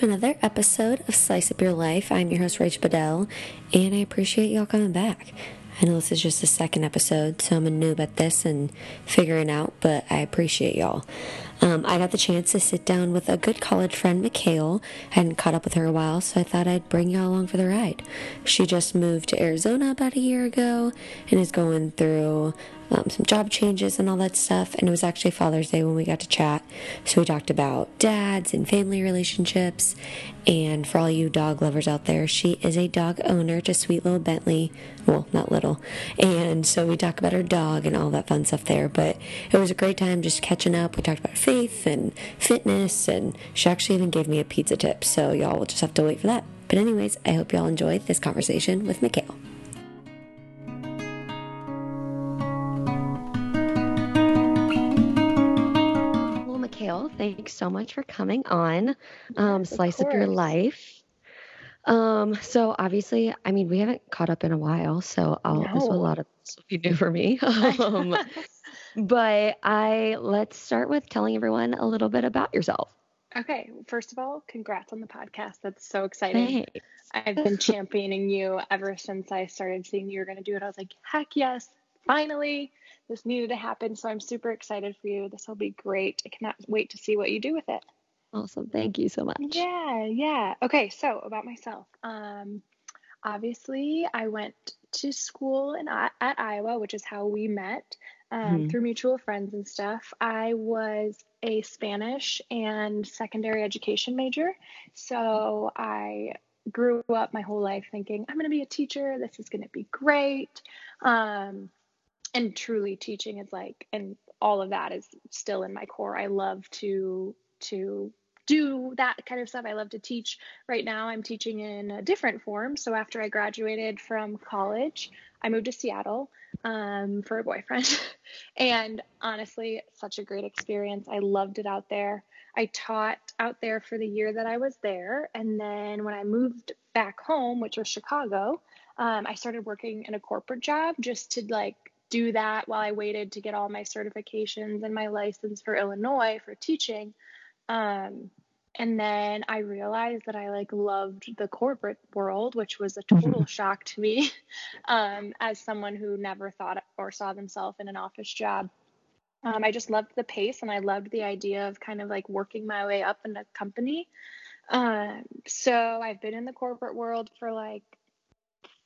to another episode of Slice Up Your Life. I'm your host, Rach Bedell, and I appreciate y'all coming back. I know this is just the second episode, so I'm a noob at this and figuring out, but I appreciate y'all. Um, I got the chance to sit down with a good college friend, Mikhail. I hadn't caught up with her a while, so I thought I'd bring y'all along for the ride. She just moved to Arizona about a year ago and is going through um, some job changes and all that stuff. And it was actually Father's Day when we got to chat. So we talked about dads and family relationships. And for all you dog lovers out there, she is a dog owner to sweet little Bentley. Well, not little. And so we talk about her dog and all that fun stuff there. But it was a great time just catching up. We talked about faith and fitness. And she actually even gave me a pizza tip. So y'all will just have to wait for that. But, anyways, I hope y'all enjoyed this conversation with Mikhail. Well, Mikhail, thanks so much for coming on um, Slice Up Your Life. Um, so obviously, I mean, we haven't caught up in a while, so I'll, no. this will a lot of stuff you new for me. um, but I let's start with telling everyone a little bit about yourself. Okay, first of all, congrats on the podcast. That's so exciting. Thanks. I've been championing you ever since I started seeing you were going to do it. I was like, heck yes, finally this needed to happen. So I'm super excited for you. This will be great. I cannot wait to see what you do with it. Awesome. Thank you so much. Yeah, yeah. Okay, so about myself. Um, obviously, I went to school in at Iowa, which is how we met um, mm-hmm. through mutual friends and stuff. I was a Spanish and secondary education major, so I grew up my whole life thinking I'm going to be a teacher. This is going to be great. Um, and truly teaching is like and all of that is still in my core i love to to do that kind of stuff i love to teach right now i'm teaching in a different form so after i graduated from college i moved to seattle um, for a boyfriend. And honestly such a great experience. I loved it out there. I taught out there for the year that i was there. And then when i moved back home which was chicago um, i started working in a corporate job just to like do that while I waited to get all my certifications and my license for Illinois for teaching. Um, and then I realized that I like loved the corporate world, which was a total mm-hmm. shock to me um, as someone who never thought or saw themselves in an office job. Um, I just loved the pace and I loved the idea of kind of like working my way up in a company. Um, so I've been in the corporate world for like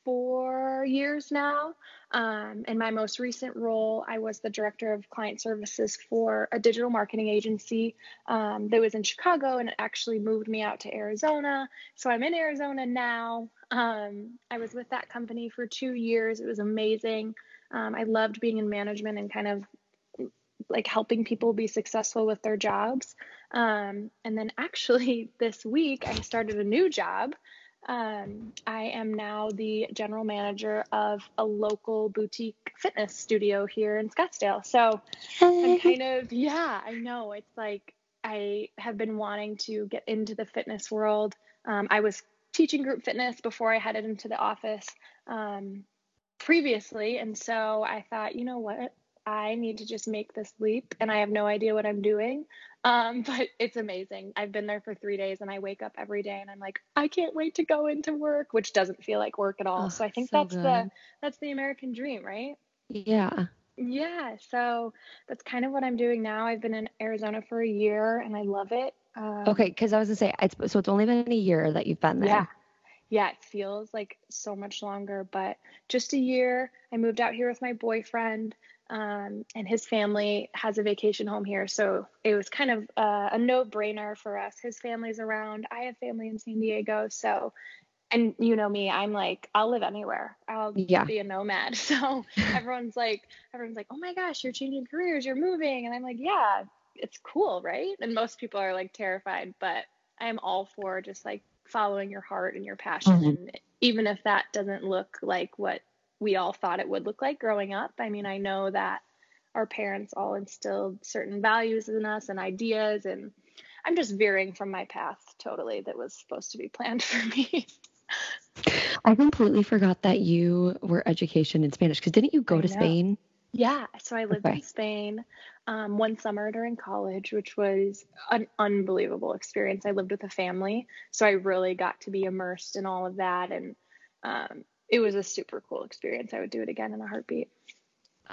four years now. Um, in my most recent role, I was the director of client services for a digital marketing agency um, that was in Chicago and it actually moved me out to Arizona. So I'm in Arizona now. Um, I was with that company for two years. It was amazing. Um, I loved being in management and kind of like helping people be successful with their jobs. Um, and then actually this week, I started a new job. Um, I am now the general manager of a local boutique fitness studio here in Scottsdale. So I'm kind of, yeah, I know. It's like I have been wanting to get into the fitness world. Um, I was teaching group fitness before I headed into the office um, previously. And so I thought, you know what? I need to just make this leap and I have no idea what I'm doing. Um, but it's amazing. I've been there for three days and I wake up every day and I'm like, I can't wait to go into work, which doesn't feel like work at all. Oh, so I think so that's good. the that's the American dream, right? Yeah. Yeah. So that's kind of what I'm doing now. I've been in Arizona for a year and I love it. Um, okay, because I was gonna say, it's, so it's only been a year that you've been there. Yeah yeah, it feels like so much longer, but just a year. I moved out here with my boyfriend um, and his family has a vacation home here. So it was kind of uh, a no brainer for us. His family's around. I have family in San Diego. So, and you know me, I'm like, I'll live anywhere. I'll yeah. be a nomad. So everyone's like, everyone's like, oh my gosh, you're changing careers, you're moving. And I'm like, yeah, it's cool, right? And most people are like terrified, but I am all for just like following your heart and your passion. Mm-hmm. And even if that doesn't look like what we all thought it would look like growing up. I mean, I know that our parents all instilled certain values in us and ideas, and I'm just veering from my path totally that was supposed to be planned for me. I completely forgot that you were education in Spanish because didn't you go to. Spain? Yeah, so I lived okay. in Spain um, one summer during college, which was an unbelievable experience. I lived with a family, so I really got to be immersed in all of that, and um, it was a super cool experience. I would do it again in a heartbeat.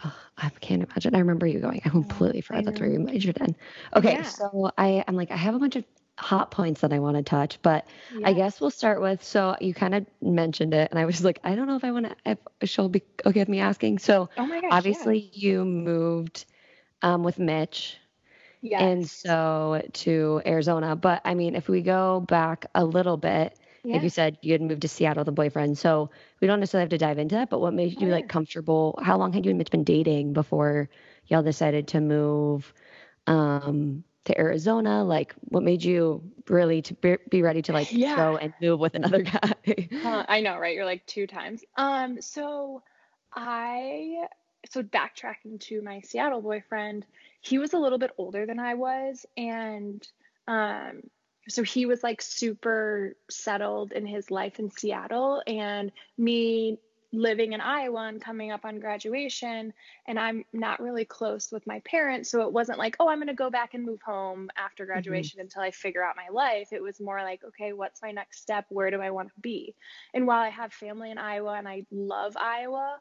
Oh, I can't imagine. I remember you going. I completely forgot that's where you majored in. Okay, yeah. so I I'm like I have a bunch of hot points that I want to touch, but yeah. I guess we'll start with. So you kind of mentioned it, and I was like, I don't know if I want to, if she'll be okay with me asking. So oh gosh, obviously yeah. you moved um, with Mitch. Yes. And so to Arizona. But I mean, if we go back a little bit, yeah. like you said, you had moved to Seattle with a boyfriend. So we don't necessarily have to dive into that, but what made you like comfortable? How long had you been dating before y'all decided to move? Um, to Arizona? Like, what made you really to be ready to like yeah. go and move with another guy? uh, I know, right? You're like two times. Um, so I so backtracking to my Seattle boyfriend, he was a little bit older than I was, and um, so he was like super settled in his life in Seattle, and me living in Iowa and coming up on graduation and I'm not really close with my parents so it wasn't like oh I'm going to go back and move home after mm-hmm. graduation mm-hmm. until I figure out my life it was more like okay what's my next step where do I want to be and while I have family in Iowa and I love Iowa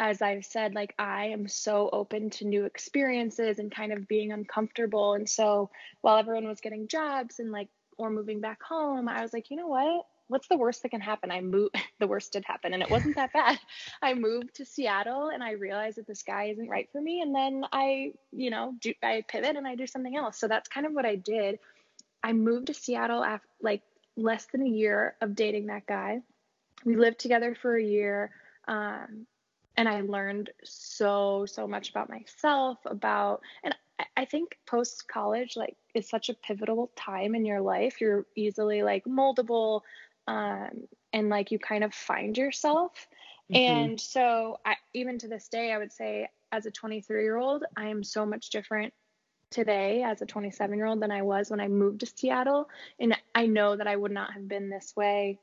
as I've said like I am so open to new experiences and kind of being uncomfortable and so while everyone was getting jobs and like or moving back home I was like you know what what's the worst that can happen? I moved, the worst did happen and it wasn't that bad. I moved to Seattle and I realized that this guy isn't right for me. And then I, you know, do, I pivot and I do something else. So that's kind of what I did. I moved to Seattle after like less than a year of dating that guy. We lived together for a year. Um, and I learned so, so much about myself, about, and I think post college, like, is such a pivotal time in your life. You're easily like moldable, um, and like you kind of find yourself. Mm-hmm. And so, I, even to this day, I would say as a 23 year old, I am so much different today as a 27 year old than I was when I moved to Seattle. And I know that I would not have been this way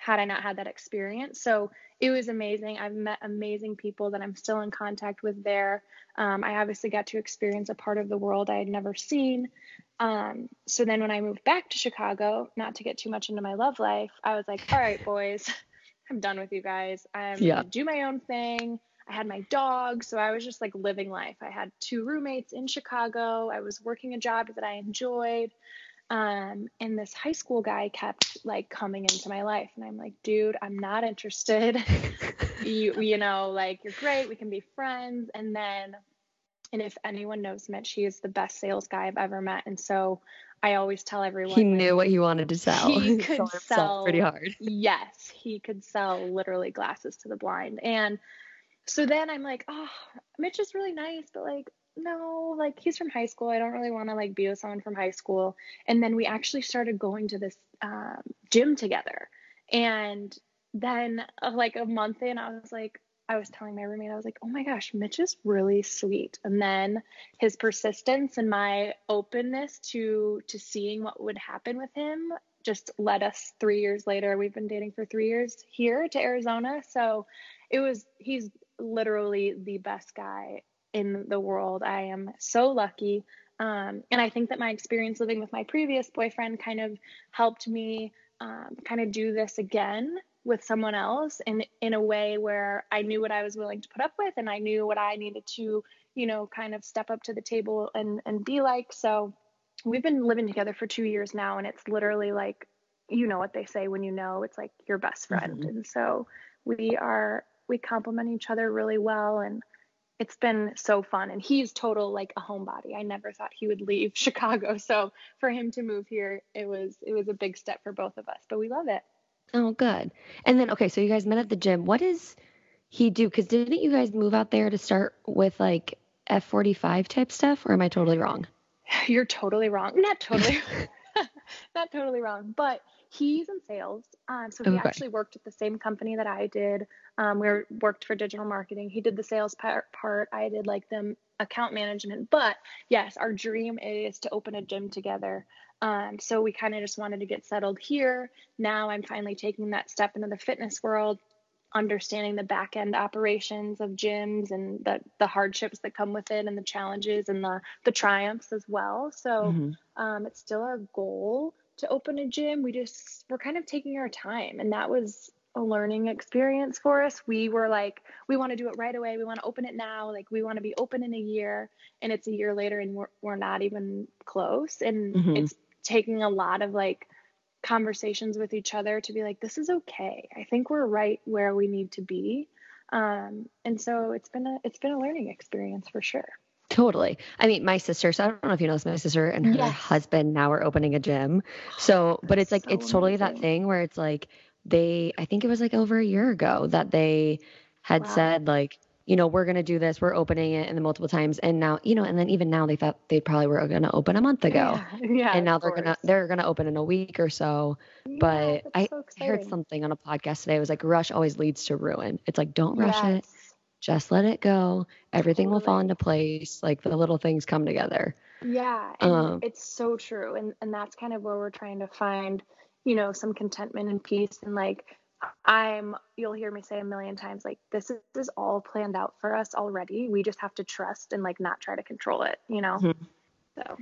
had I not had that experience. So it was amazing. I've met amazing people that I'm still in contact with there. Um, I obviously got to experience a part of the world I had never seen. Um, so then when I moved back to Chicago, not to get too much into my love life, I was like, all right, boys, I'm done with you guys. I'm yeah. gonna do my own thing. I had my dog, so I was just like living life. I had two roommates in Chicago. I was working a job that I enjoyed. Um, and this high school guy kept like coming into my life, and I'm like, dude, I'm not interested. you, you know, like you're great. We can be friends. And then and if anyone knows Mitch, he is the best sales guy I've ever met. And so I always tell everyone he knew what he wanted to sell. He could sell pretty hard. Yes, he could sell literally glasses to the blind. And so then I'm like, oh, Mitch is really nice, but like, no, like he's from high school. I don't really want to like be with someone from high school. And then we actually started going to this um, gym together. And then uh, like a month in, I was like, I was telling my roommate, I was like, oh my gosh, Mitch is really sweet. And then his persistence and my openness to to seeing what would happen with him just led us three years later. We've been dating for three years here to Arizona. So it was he's literally the best guy in the world. I am so lucky. Um, and I think that my experience living with my previous boyfriend kind of helped me um, kind of do this again with someone else in in a way where I knew what I was willing to put up with and I knew what I needed to, you know, kind of step up to the table and and be like. So we've been living together for 2 years now and it's literally like you know what they say when you know it's like your best friend. Mm-hmm. And so we are we complement each other really well and it's been so fun and he's total like a homebody i never thought he would leave chicago so for him to move here it was it was a big step for both of us but we love it Oh, good. And then, okay, so you guys met at the gym. What does he do? Because didn't you guys move out there to start with like F45 type stuff, or am I totally wrong? You're totally wrong. Not totally, not totally wrong, but he's in sales. Um, so he okay. actually worked at the same company that I did. Um, we were, worked for digital marketing. He did the sales part, part. I did like the account management. But yes, our dream is to open a gym together. Um, so we kind of just wanted to get settled here. Now I'm finally taking that step into the fitness world. Understanding the back end operations of gyms and the the hardships that come with it and the challenges and the the triumphs as well. So mm-hmm. um, it's still our goal to open a gym. We just we're kind of taking our time, and that was a learning experience for us. We were like, we want to do it right away. We want to open it now. Like we want to be open in a year, and it's a year later, and we're we're not even close. And mm-hmm. it's taking a lot of like conversations with each other to be like, this is okay. I think we're right where we need to be. Um, and so it's been a it's been a learning experience for sure. Totally. I mean, my sister, so I don't know if you know this, my sister and her yes. husband now are opening a gym. So, but it's like, so it's totally amazing. that thing where it's like, they, I think it was like over a year ago that they had wow. said, like, you know, we're going to do this, we're opening it, and then multiple times. And now, you know, and then even now they thought they probably were going to open a month ago. Yeah. yeah and now they're going to, they're going to open in a week or so. Yeah, but I so heard something on a podcast today. It was like, rush always leads to ruin. It's like, don't rush yes. it. Just let it go. Everything totally. will fall into place. Like the little things come together. Yeah. Um, it's so true. And, and that's kind of where we're trying to find, you know, some contentment and peace and like, I'm you'll hear me say a million times like this is, this is all planned out for us already. We just have to trust and like not try to control it, you know. Mm-hmm. So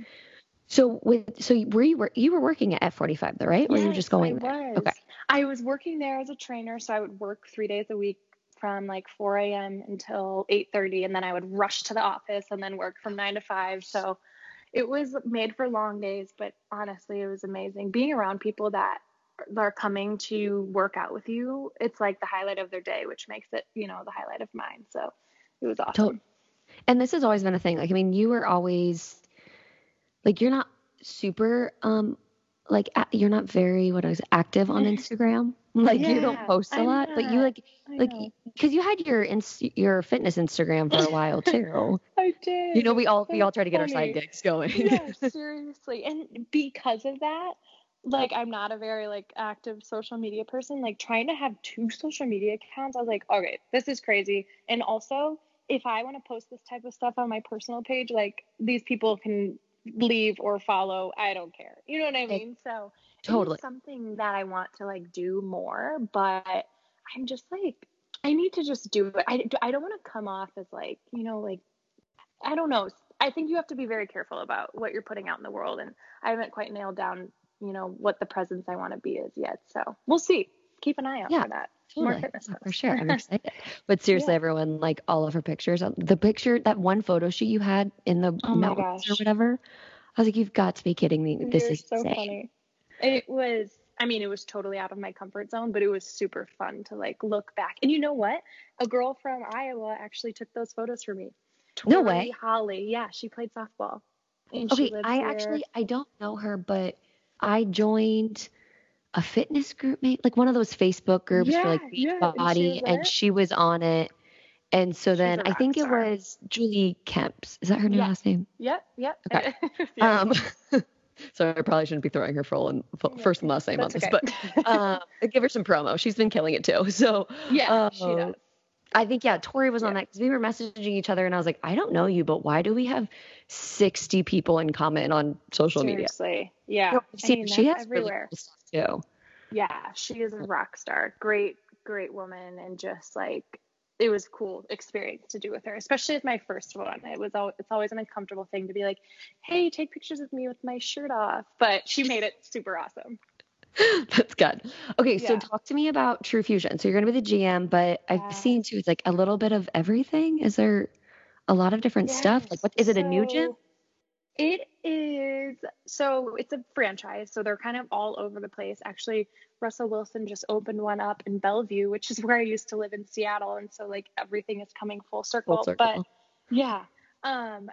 so with so were you were you were working at F45 though, right? Or yes, you just going I was. Okay. I was working there as a trainer, so I would work 3 days a week from like 4 a.m. until 8:30 and then I would rush to the office and then work from 9 to 5. So it was made for long days, but honestly, it was amazing being around people that are coming to work out with you, it's like the highlight of their day, which makes it, you know, the highlight of mine. So it was awesome. And this has always been a thing. Like, I mean, you were always like, you're not super, um, like you're not very what I was active on Instagram. Like yeah, you don't post a lot, but you like like because you had your ins- your fitness Instagram for a while too. I did. You know, we all we all try to get funny. our side gigs going. yeah, seriously, and because of that, like I'm not a very like active social media person. Like trying to have two social media accounts, I was like, okay, this is crazy. And also, if I want to post this type of stuff on my personal page, like these people can leave or follow. I don't care. You know what I mean? So totally something that I want to like do more, but I'm just like I need to just do it. I, I don't want to come off as like, you know, like I don't know. I think you have to be very careful about what you're putting out in the world and I haven't quite nailed down you know what the presence I want to be is yet. So we'll see. Keep an eye out yeah, for that. Totally. For sure. I'm excited. but seriously, yeah. everyone, like all of her pictures, um, the picture, that one photo shoot you had in the oh notes or whatever, I was like, you've got to be kidding me. This You're is so insane. funny. It was, I mean, it was totally out of my comfort zone, but it was super fun to like look back. And you know what? A girl from Iowa actually took those photos for me. Tori no way. Holly. Yeah, she played softball. okay, I here. actually I don't know her, but I joined a fitness group, maybe like one of those Facebook groups yeah, for like beach yeah, body, and, and she was on it. And so then I think star. it was Julie Kemps. Is that her new yeah. last name? Yep. Yep. Okay. um, so I probably shouldn't be throwing her full and full, first and last name That's on this, okay. but uh, give her some promo. She's been killing it too. So yeah, uh, she does. I think yeah, Tori was yeah. on that because we were messaging each other, and I was like, I don't know you, but why do we have sixty people in comment on social media? Seriously. media? Yeah, no, see, I mean, she has everywhere really cool too. Yeah, she is a rock star. Great, great woman, and just like it was cool experience to do with her, especially as my first one. It was all, it's always an uncomfortable thing to be like, hey, take pictures with me with my shirt off, but she made it super awesome. That's good. Okay, yeah. so talk to me about TruFusion. So you're going to be the GM, but I've yeah. seen too, it's like a little bit of everything. Is there a lot of different yes. stuff? Like, what is it? So, a new gym? It is. So it's a franchise. So they're kind of all over the place. Actually, Russell Wilson just opened one up in Bellevue, which is where I used to live in Seattle, and so like everything is coming full circle. Full circle. But yeah, um,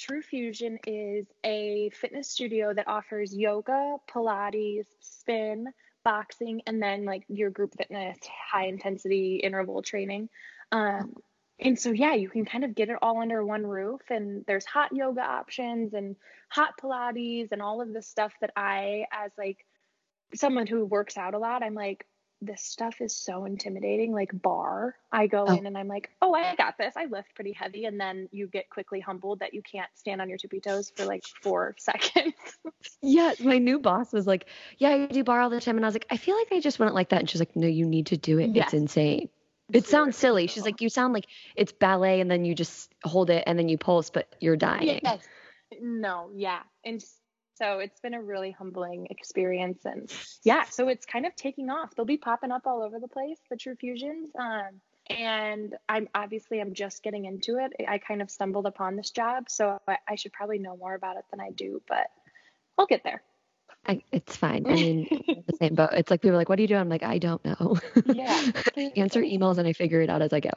TruFusion is a fitness studio that offers yoga, Pilates, spin, boxing, and then like your group fitness, high intensity interval training. Um, and so, yeah, you can kind of get it all under one roof. And there's hot yoga options and hot Pilates and all of the stuff that I, as like someone who works out a lot, I'm like, this stuff is so intimidating. Like barre, I go oh. in and I'm like, oh, I got this. I lift pretty heavy, and then you get quickly humbled that you can't stand on your tippy toes for like four seconds. yeah, my new boss was like, yeah, I do barre all the time, and I was like, I feel like I just wouldn't like that, and she's like, no, you need to do it. Yes. It's insane. It sounds silly. She's like, you sound like it's ballet and then you just hold it and then you pulse, but you're dying. Yes. No, yeah. And so it's been a really humbling experience. And yeah, so it's kind of taking off. They'll be popping up all over the place, the TruFusions. Um, and I'm obviously I'm just getting into it. I kind of stumbled upon this job, so I, I should probably know more about it than I do, but I'll get there. I, it's fine. I mean, the same boat. It's like people are like, "What do you do?" I'm like, "I don't know." Yeah. Answer emails and I figure it out as I go.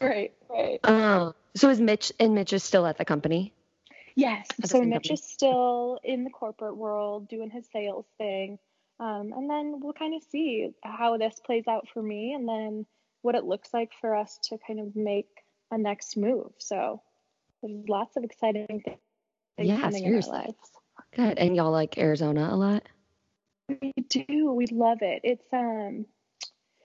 Right. Right. Uh, so is Mitch and Mitch is still at the company? Yes. So Mitch company. is still in the corporate world doing his sales thing, um, and then we'll kind of see how this plays out for me, and then what it looks like for us to kind of make a next move. So there's lots of exciting things yeah, coming seriously. in our lives. Good. And y'all like Arizona a lot? We do. We love it. It's um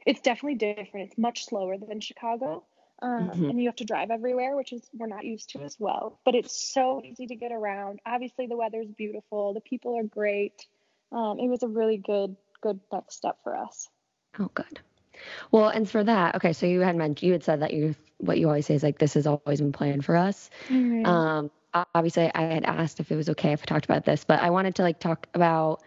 it's definitely different. It's much slower than Chicago. Um, mm-hmm. and you have to drive everywhere, which is we're not used to as well. But it's so easy to get around. Obviously, the weather's beautiful. The people are great. Um, it was a really good good next step for us. Oh, good. Well, and for that, okay, so you had mentioned you had said that you what you always say is like this has always been planned for us. Mm-hmm. Um, obviously I had asked if it was okay if I talked about this, but I wanted to like talk about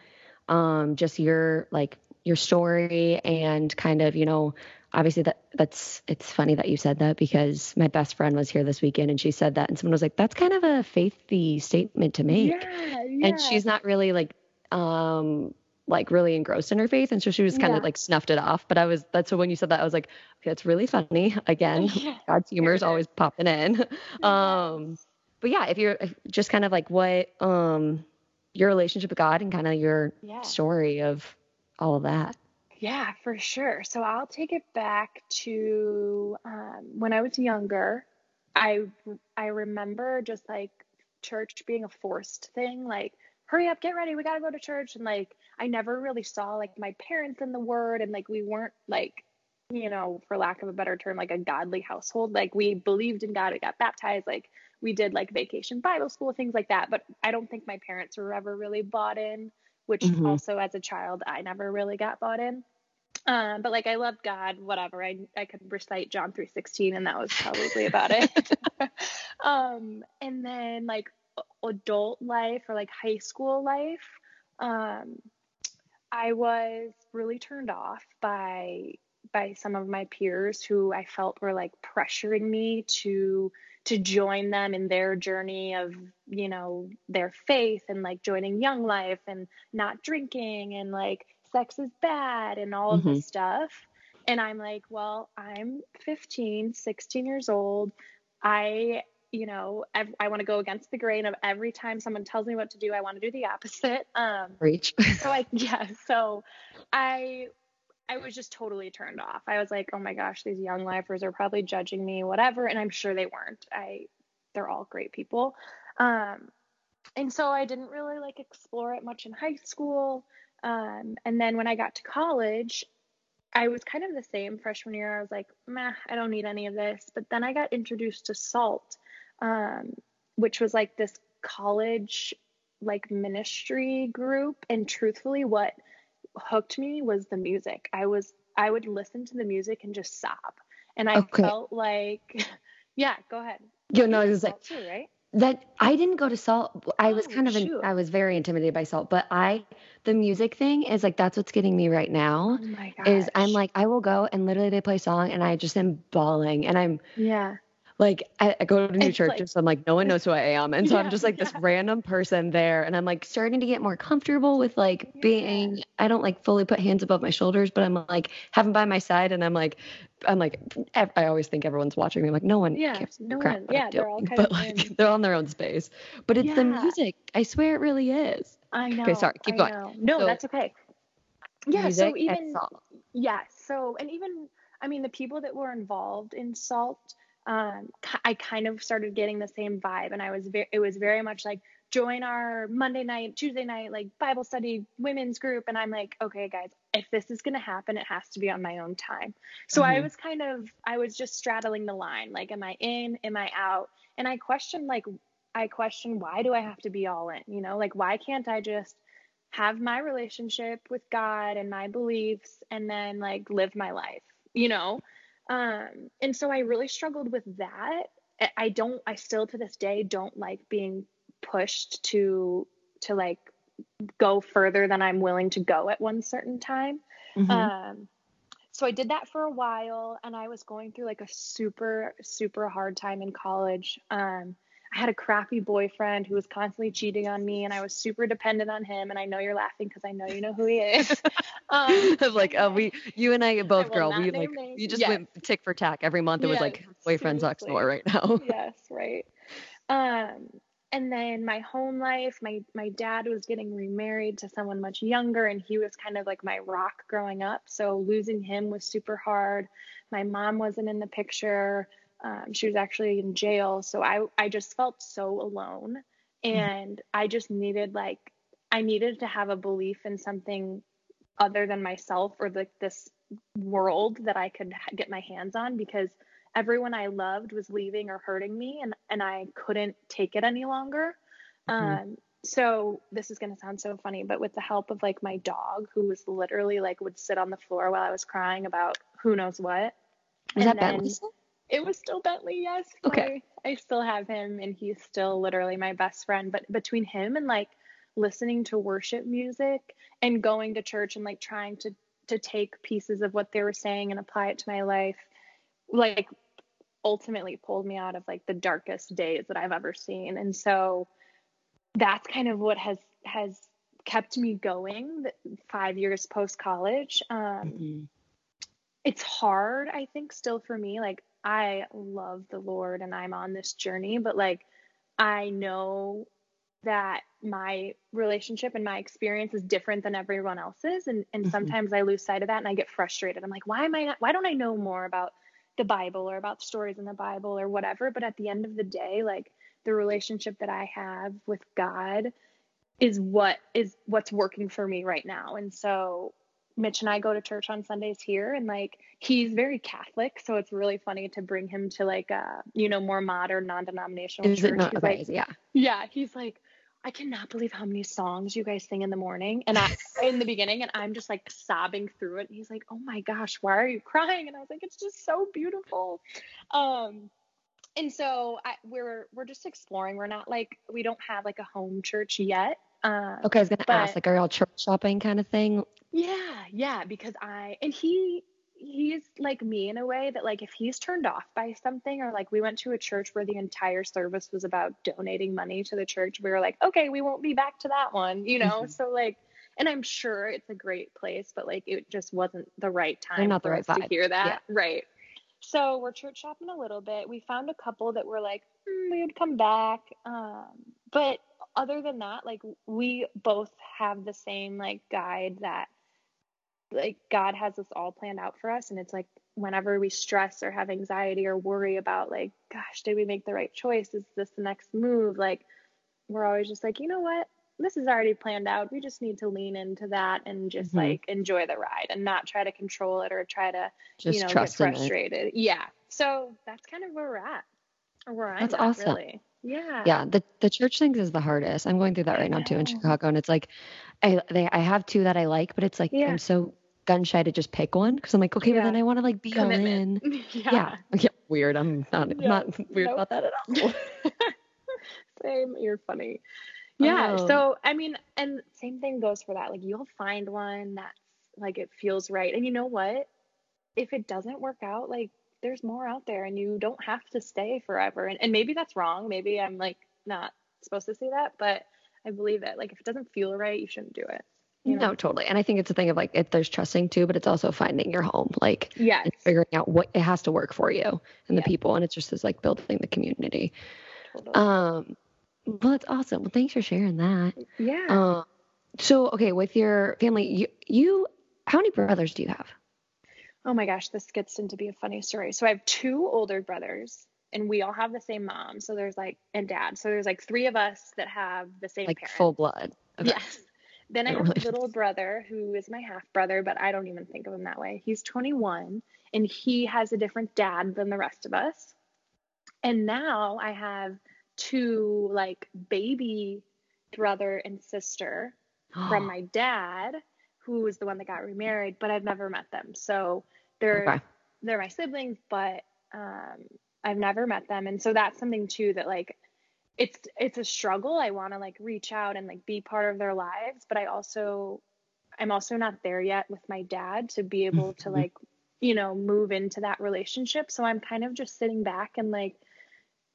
um just your like your story and kind of, you know, obviously that that's it's funny that you said that because my best friend was here this weekend and she said that and someone was like, That's kind of a faithy statement to make. Yeah, yeah. And she's not really like um like really engrossed in her faith and so she was kind yeah. of like snuffed it off but i was that's so when you said that i was like okay it's really funny again god's humor is always popping in um but yeah, if you're if just kind of like what um your relationship with God and kind of your story of all of that. Yeah, for sure. So I'll take it back to um, when I was younger. I I remember just like church being a forced thing, like hurry up, get ready, we gotta go to church, and like I never really saw like my parents in the Word, and like we weren't like you know, for lack of a better term, like a godly household. Like we believed in God, we got baptized, like we did like vacation Bible school, things like that. But I don't think my parents were ever really bought in, which mm-hmm. also as a child, I never really got bought in. Um, but like I loved God, whatever. I I could recite John three sixteen, and that was probably about it. um, and then like adult life or like high school life, um, I was really turned off by by some of my peers who I felt were like pressuring me to to join them in their journey of you know their faith and like joining young life and not drinking and like sex is bad and all mm-hmm. of this stuff and i'm like well i'm 15 16 years old i you know i, I want to go against the grain of every time someone tells me what to do i want to do the opposite um reach so i yeah so i I was just totally turned off. I was like, oh my gosh, these young lifers are probably judging me, whatever. And I'm sure they weren't. I, they're all great people. Um, and so I didn't really like explore it much in high school. Um, and then when I got to college, I was kind of the same freshman year. I was like, meh, I don't need any of this. But then I got introduced to SALT, um, which was like this college like ministry group. And truthfully, what hooked me was the music. I was I would listen to the music and just sob. And I okay. felt like yeah, go ahead. You know, it was like too, right? That I didn't go to Salt. I was oh, kind of in, I was very intimidated by Salt, but I the music thing is like that's what's getting me right now. Oh. Is I'm like I will go and literally they play a song and I just am bawling and I'm yeah like I, I go to new it's churches, like, so I'm like, no one knows who I am. And so yeah, I'm just like this random person there. And I'm like starting to get more comfortable with like yeah. being, I don't like fully put hands above my shoulders, but I'm like having by my side. And I'm like, I'm like, I always think everyone's watching me. I'm like, no one yeah, cares. No crap one. Yeah, they're all kind but of like in. they're on their own space. But it's the music. I swear it really is. I know. Okay, sorry. Keep I going. Know. No, so, that's okay. Yeah. So even, yeah. So, and even, I mean, the people that were involved in SALT, um, I kind of started getting the same vibe, and I was very, it was very much like join our Monday night, Tuesday night, like Bible study women's group, and I'm like, okay, guys, if this is gonna happen, it has to be on my own time. So mm-hmm. I was kind of, I was just straddling the line, like, am I in, am I out? And I questioned, like, I questioned why do I have to be all in? You know, like why can't I just have my relationship with God and my beliefs and then like live my life? You know, Um, and so I really struggled with that. I don't, I still to this day don't like being pushed to, to like go further than I'm willing to go at one certain time. Mm-hmm. Um, so I did that for a while and I was going through like a super, super hard time in college. Um, I had a crappy boyfriend who was constantly cheating on me, and I was super dependent on him. And I know you're laughing because I know you know who he is. Um, like, oh, we, you and I both, I girl, we like, names. you just yes. went tick for tack every month. It yes, was like boyfriend sucks more right now. yes, right. Um, and then my home life, my my dad was getting remarried to someone much younger, and he was kind of like my rock growing up. So losing him was super hard. My mom wasn't in the picture. Um, she was actually in jail. So I, I just felt so alone. Mm-hmm. And mm-hmm. I just needed, like, I needed to have a belief in something other than myself or like this world that I could get my hands on because everyone I loved was leaving or hurting me and, and I couldn't take it any longer. Mm-hmm. Um, so this is going to sound so funny, but with the help of like my dog, who was literally like would sit on the floor while I was crying about who knows what. Was that then? It was still Bentley, yes. Okay. I, I still have him and he's still literally my best friend. But between him and like listening to worship music and going to church and like trying to to take pieces of what they were saying and apply it to my life, like ultimately pulled me out of like the darkest days that I've ever seen. And so that's kind of what has has kept me going five years post college. Um, mm-hmm. It's hard, I think, still for me. Like I love the Lord and I'm on this journey, but like I know that my relationship and my experience is different than everyone else's and and mm-hmm. sometimes I lose sight of that and I get frustrated. I'm like, why am I not why don't I know more about the Bible or about stories in the Bible or whatever? But at the end of the day, like the relationship that I have with God is what is what's working for me right now. And so Mitch and I go to church on Sundays here and like he's very Catholic, so it's really funny to bring him to like a you know more modern non-denominational Is church. It not, okay, like, yeah. Yeah, he's like I cannot believe how many songs you guys sing in the morning and I in the beginning and I'm just like sobbing through it and he's like, "Oh my gosh, why are you crying?" And I was like, "It's just so beautiful." Um and so I, we're we're just exploring. We're not like we don't have like a home church yet. Um, okay, I was gonna but, ask, like, are y'all church shopping kind of thing? Yeah, yeah, because I and he he's like me in a way that like if he's turned off by something or like we went to a church where the entire service was about donating money to the church, we were like, okay, we won't be back to that one, you know. Mm-hmm. So like, and I'm sure it's a great place, but like it just wasn't the right time. They're not the right vibe. to hear that, yeah. right? So we're church shopping a little bit. We found a couple that were like, mm, we would come back, um, but other than that, like we both have the same like guide that like God has this all planned out for us. And it's like whenever we stress or have anxiety or worry about like, gosh, did we make the right choice? Is this the next move? Like we're always just like, you know what? This is already planned out. We just need to lean into that and just mm-hmm. like enjoy the ride and not try to control it or try to, just you know, get frustrated. Yeah. So that's kind of where we're at. Where I'm that's at, awesome. Really. Yeah. Yeah. The the church things is the hardest. I'm going through that right now too in Chicago, and it's like, I they I have two that I like, but it's like yeah. I'm so gun shy to just pick one because I'm like, okay, yeah. but then I want to like be Commitment. all in. yeah. yeah. yeah. Weird. I'm not yeah. not weird nope. about that at all. Same. You're funny. Yeah. Oh. So I mean, and same thing goes for that. Like you'll find one that's like it feels right, and you know what? If it doesn't work out, like there's more out there and you don't have to stay forever. And, and maybe that's wrong. Maybe I'm like not supposed to say that, but I believe it. Like if it doesn't feel right, you shouldn't do it. You know? No, totally. And I think it's a thing of like, if there's trusting too, but it's also finding your home, like, yeah, figuring out what it has to work for you and the people. And it's just as like building the community. Totally. Um, well, that's awesome. Well, thanks for sharing that. Yeah. Uh, so, okay, with your family, you, you, how many brothers do you have? Oh my gosh, this gets into be a funny story. So I have two older brothers and we all have the same mom. So there's like and dad. So there's like three of us that have the same like parents. full blood. Okay. Yes. Then I have a little brother who is my half brother, but I don't even think of him that way. He's 21 and he has a different dad than the rest of us. And now I have two like baby brother and sister from my dad who was the one that got remarried, but I've never met them. So they're okay. they're my siblings, but um, I've never met them, and so that's something too that like it's it's a struggle. I want to like reach out and like be part of their lives, but I also I'm also not there yet with my dad to be able to mm-hmm. like you know move into that relationship. So I'm kind of just sitting back and like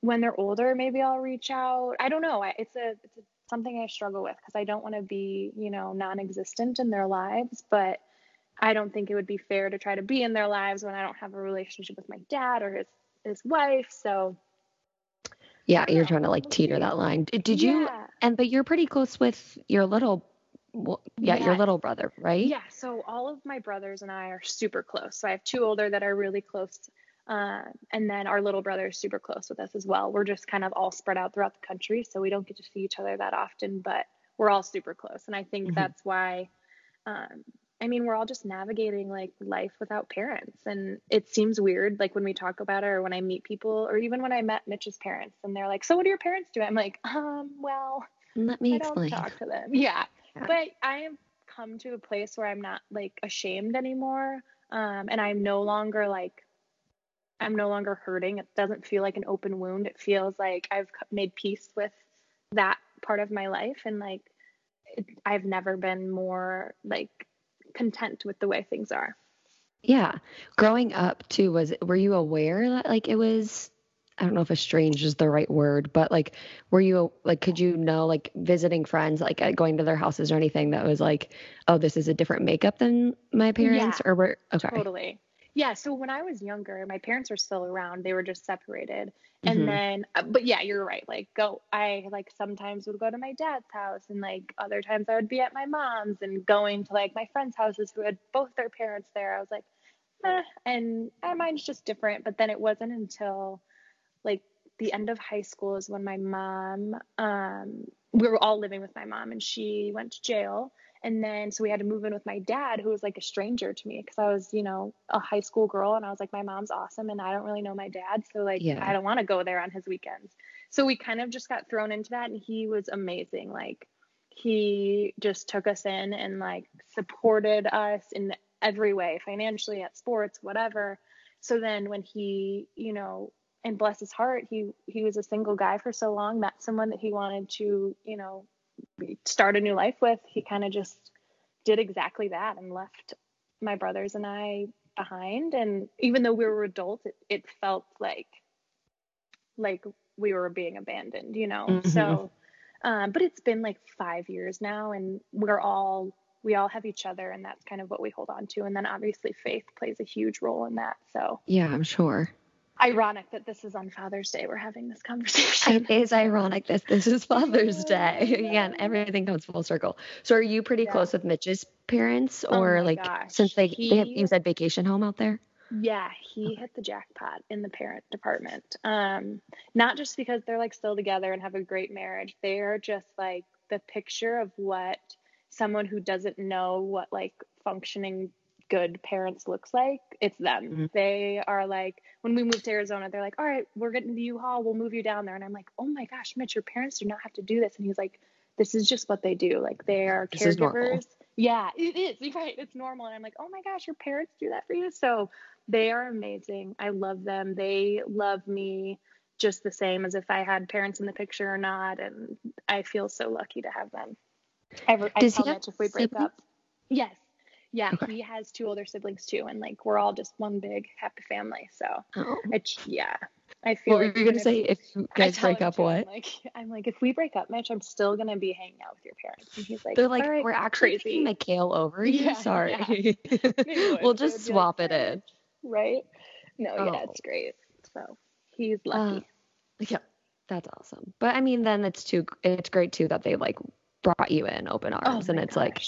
when they're older, maybe I'll reach out. I don't know. It's a it's a, something I struggle with because I don't want to be you know non-existent in their lives, but I don't think it would be fair to try to be in their lives when I don't have a relationship with my dad or his his wife. So yeah, you're trying to like teeter that line. Did, did yeah. you? And but you're pretty close with your little, well, yeah, yes. your little brother, right? Yeah. So all of my brothers and I are super close. So I have two older that are really close, uh, and then our little brother is super close with us as well. We're just kind of all spread out throughout the country, so we don't get to see each other that often, but we're all super close, and I think mm-hmm. that's why. Um, I mean, we're all just navigating like life without parents. And it seems weird, like when we talk about it or when I meet people, or even when I met Mitch's parents and they're like, So what do your parents do? I'm like, um, well, let me I explain. don't talk to them. Yeah. yeah. But I have come to a place where I'm not like ashamed anymore. Um, and I'm no longer like, I'm no longer hurting. It doesn't feel like an open wound. It feels like I've made peace with that part of my life. And like, it, I've never been more like content with the way things are. Yeah. Growing up too was were you aware that like it was I don't know if "strange" is the right word, but like were you like could you know like visiting friends like going to their houses or anything that was like oh this is a different makeup than my parents yeah, or were okay. Totally. Yeah, so when I was younger, my parents were still around. They were just separated. And mm-hmm. then uh, but yeah, you're right. Like go I like sometimes would go to my dad's house and like other times I would be at my mom's and going to like my friends' houses who had both their parents there. I was like, eh. and uh, mine's just different. But then it wasn't until like the end of high school is when my mom um we were all living with my mom and she went to jail and then, so we had to move in with my dad, who was like a stranger to me because I was, you know, a high school girl and I was like, my mom's awesome and I don't really know my dad. So, like, yeah. I don't want to go there on his weekends. So, we kind of just got thrown into that and he was amazing. Like, he just took us in and like supported us in every way, financially, at sports, whatever. So then when he, you know, and bless his heart, he he was a single guy for so long, met someone that he wanted to, you know, start a new life with, he kind of just did exactly that and left my brothers and I behind. And even though we were adults, it, it felt like like we were being abandoned, you know. Mm-hmm. So, um, but it's been like five years now, and we're all we all have each other, and that's kind of what we hold on to. And then obviously faith plays a huge role in that. So yeah, I'm sure ironic that this is on Father's Day. We're having this conversation. It is ironic that this is Father's Day. Again, everything comes full circle. So, are you pretty yeah. close with Mitch's parents, oh or oh like gosh. since they he, they have, you said vacation home out there? Yeah, he hit the jackpot in the parent department. Um, not just because they're like still together and have a great marriage. They are just like the picture of what someone who doesn't know what like functioning good parents looks like, it's them. Mm-hmm. They are like, when we moved to Arizona, they're like, all right, we're getting the U-Haul, we'll move you down there. And I'm like, oh my gosh, Mitch, your parents do not have to do this. And he's like, this is just what they do. Like they are this caregivers. Yeah, it is. You're right. It's normal. And I'm like, oh my gosh, your parents do that for you. So they are amazing. I love them. They love me just the same as if I had parents in the picture or not. And I feel so lucky to have them. I, I tell Mitch if we break siblings? up. Yes, yeah, okay. he has two older siblings too, and like we're all just one big happy family. So, oh. yeah, I feel. What like were you gonna say if you guys break up? Too, what? I'm like, I'm like, if we break up, Mitch, I'm still gonna be hanging out with your parents. And he's like, they're like, right, we're actually crazy. Mikhail over you. Yeah, Sorry, yeah. we'll just swap like, it in. Right? No, oh. yeah, it's great. So he's lucky. Uh, yeah, that's awesome. But I mean, then it's too. It's great too that they like brought you in open oh arms, oh and it's gosh. like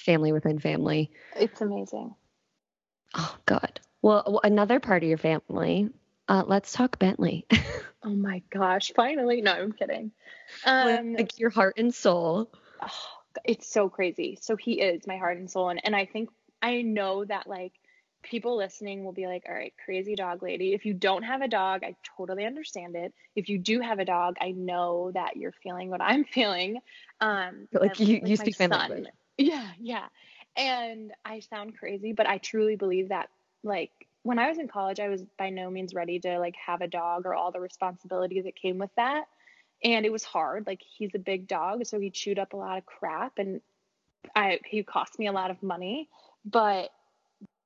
family within family. It's amazing. Oh, God. Well, another part of your family. Uh, let's talk Bentley. oh my gosh! Finally, no, I'm kidding. Um, like your heart and soul. Oh, it's so crazy. So he is my heart and soul, and and I think I know that like people listening will be like, all right, crazy dog lady. If you don't have a dog, I totally understand it. If you do have a dog, I know that you're feeling what I'm feeling. Um, like you, like you speak my language. Yeah, yeah. And I sound crazy, but I truly believe that like when I was in college, I was by no means ready to like have a dog or all the responsibility that came with that. And it was hard. Like he's a big dog, so he chewed up a lot of crap and I he cost me a lot of money. But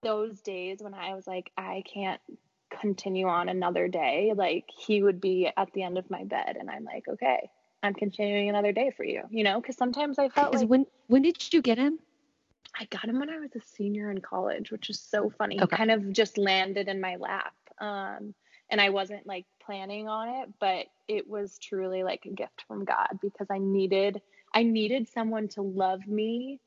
those days when I was like, I can't continue on another day, like he would be at the end of my bed and I'm like, okay, I'm continuing another day for you, you know, because sometimes I felt like when when did you get him? I got him when I was a senior in college, which is so funny. Okay. He kind of just landed in my lap. Um, and I wasn't like planning on it, but it was truly like a gift from God because I needed I needed someone to love me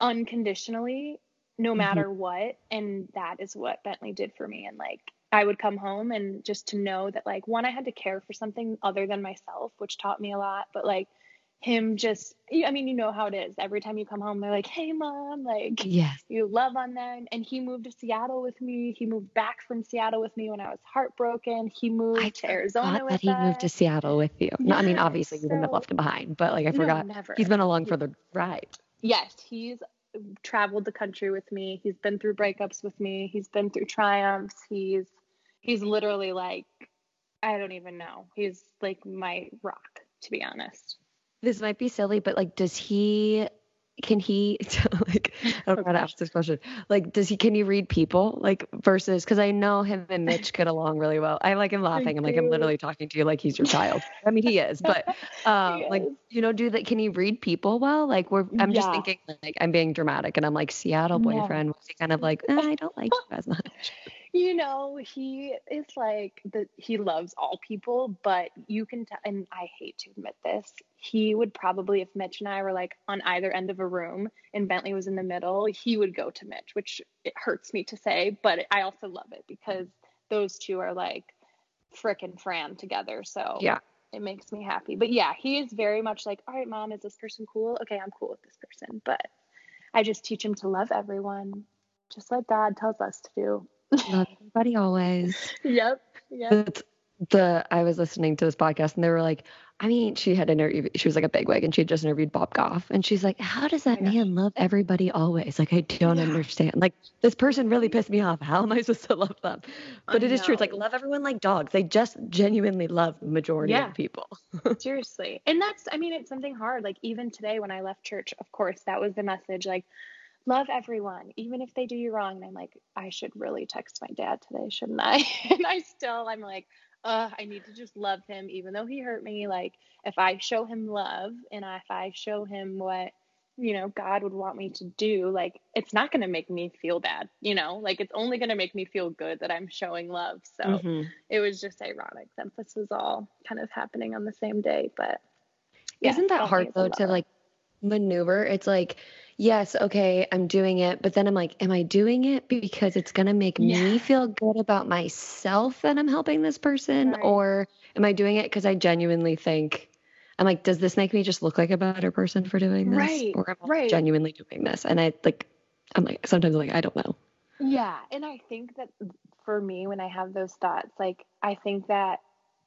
unconditionally no mm-hmm. matter mm-hmm. what and that is what Bentley did for me and like I would come home and just to know that like one I had to care for something other than myself which taught me a lot but like him just I mean you know how it is. Every time you come home they're like hey mom like yes you love on them. And he moved to Seattle with me. He moved back from Seattle with me when I was heartbroken. He moved I to Arizona with that he us. moved to Seattle with you. No, I mean obviously you wouldn't have left him behind but like I forgot. no, never. he's been along for the ride. Yes he's traveled the country with me. He's been through breakups with me. He's been through triumphs. He's he's literally like I don't even know he's like my rock to be honest this might be silly, but like, does he? Can he like? I don't know how to ask this question. Like, does he? Can he read people? Like versus because I know him and Mitch get along really well. I like him laughing. I'm like I'm literally talking to you like he's your child. I mean he is, but um, like you know, do that? Can he read people well? Like we're. I'm just thinking like I'm being dramatic, and I'm like Seattle boyfriend. Was he kind of like eh, I don't like you as much? You know, he is like the he loves all people, but you can tell and I hate to admit this, he would probably if Mitch and I were like on either end of a room and Bentley was in the middle, he would go to Mitch, which it hurts me to say, but I also love it because those two are like Frick and Fran together. So yeah, it makes me happy. But yeah, he is very much like, all right, mom, is this person cool? Okay, I'm cool with this person. But I just teach him to love everyone, just like God tells us to do. Love everybody always. Yep. Yep. the I was listening to this podcast and they were like, I mean, she had interviewed, she was like a bigwig and she had just interviewed Bob Goff. And she's like, How does that man love everybody always? Like, I don't yeah. understand. Like, this person really pissed me off. How am I supposed to love them? But I it is know. true. It's like, love everyone like dogs. They just genuinely love the majority yeah. of people. Seriously. And that's, I mean, it's something hard. Like, even today when I left church, of course, that was the message. Like, love everyone, even if they do you wrong. And I'm like, I should really text my dad today, shouldn't I? and I still, I'm like, uh, I need to just love him, even though he hurt me. Like, if I show him love and if I show him what, you know, God would want me to do, like, it's not going to make me feel bad, you know, like, it's only going to make me feel good that I'm showing love. So mm-hmm. it was just ironic that this was all kind of happening on the same day. But yeah, isn't that hard though to like maneuver? It's like, yes, okay, I'm doing it. But then I'm like, am I doing it because it's going to make yeah. me feel good about myself that I'm helping this person? Right. Or am I doing it because I genuinely think, I'm like, does this make me just look like a better person for doing this? Right. Or am I right. genuinely doing this? And I like, I'm like, sometimes I'm like, I don't know. Yeah. And I think that for me, when I have those thoughts, like, I think that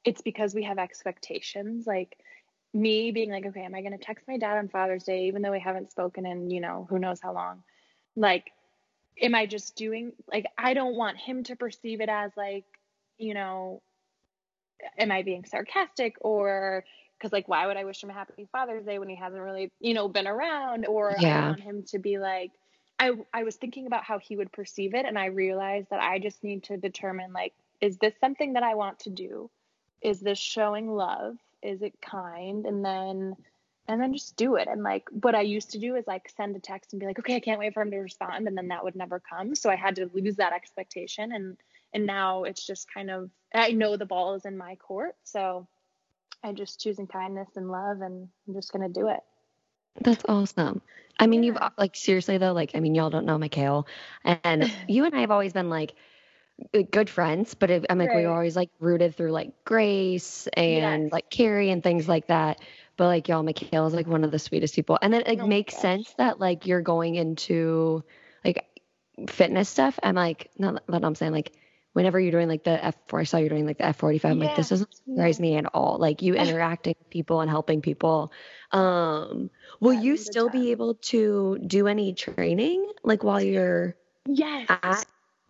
it's because we have expectations. Like, me being like, okay, am I going to text my dad on Father's Day, even though we haven't spoken in, you know, who knows how long? Like, am I just doing, like, I don't want him to perceive it as, like, you know, am I being sarcastic or, because, like, why would I wish him a happy Father's Day when he hasn't really, you know, been around? Or yeah. I want him to be like, I, I was thinking about how he would perceive it, and I realized that I just need to determine, like, is this something that I want to do? Is this showing love? Is it kind? And then and then just do it. And like what i used to do is like send a text and be like okay i can't wait for him to respond. And then that would never come. So i had to lose that expectation. And and now it's just kind of i know the ball is in my court. So i'm just choosing kindness and love and i'm just going to do it. That's awesome. I mean yeah. you've like seriously though like i mean y'all don't know mikhail. And you and i have always been like good friends, but it, I'm like right. we were always like rooted through like Grace and yes. like Carrie and things like that. But like y'all, Mikhail is like one of the sweetest people, and then it like, oh makes sense that like you're going into like fitness stuff. I'm like not that I'm saying like whenever you're doing like the F4, I saw you're doing like the F45. I'm yeah. like this doesn't surprise me at all. Like you interacting with people and helping people. Um, will you still be able to do any training like while you're yes at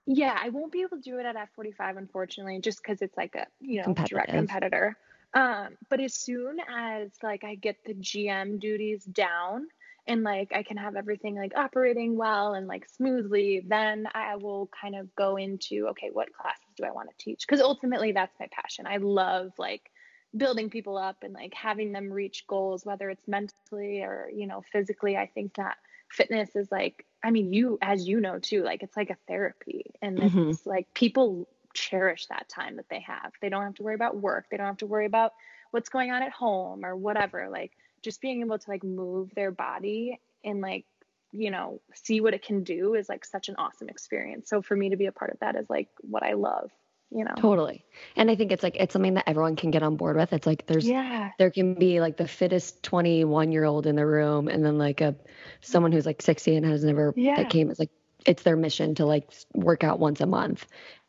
Yeah, I won't be able to do it at F45, unfortunately, just because it's like a you know direct competitor. Um, but as soon as like I get the GM duties down and like I can have everything like operating well and like smoothly, then I will kind of go into okay, what classes do I want to teach? Because ultimately that's my passion. I love like building people up and like having them reach goals, whether it's mentally or you know physically. I think that fitness is like I mean, you as you know too, like it's like a therapy, and mm-hmm. it's like people cherish that time that they have. They don't have to worry about work. They don't have to worry about what's going on at home or whatever. Like just being able to like move their body and like you know see what it can do is like such an awesome experience so for me to be a part of that is like what i love you know. Totally. And i think it's like it's something that everyone can get on board with. It's like there's yeah. there can be like the fittest 21 year old in the room and then like a someone who's like 60 and has never yeah. that came it's like it's their mission to like work out once a month.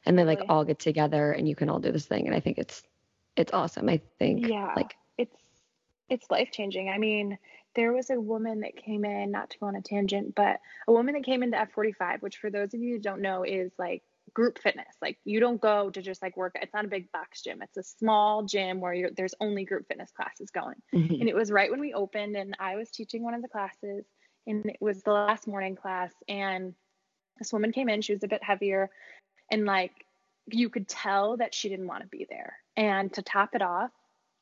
And they like all get together and you can all do this thing and i think it's it's awesome. I think yeah. like it's it's life changing i mean there was a woman that came in not to go on a tangent but a woman that came into f45 which for those of you who don't know is like group fitness like you don't go to just like work it's not a big box gym it's a small gym where there's only group fitness classes going mm-hmm. and it was right when we opened and i was teaching one of the classes and it was the last morning class and this woman came in she was a bit heavier and like you could tell that she didn't want to be there. And to top it off,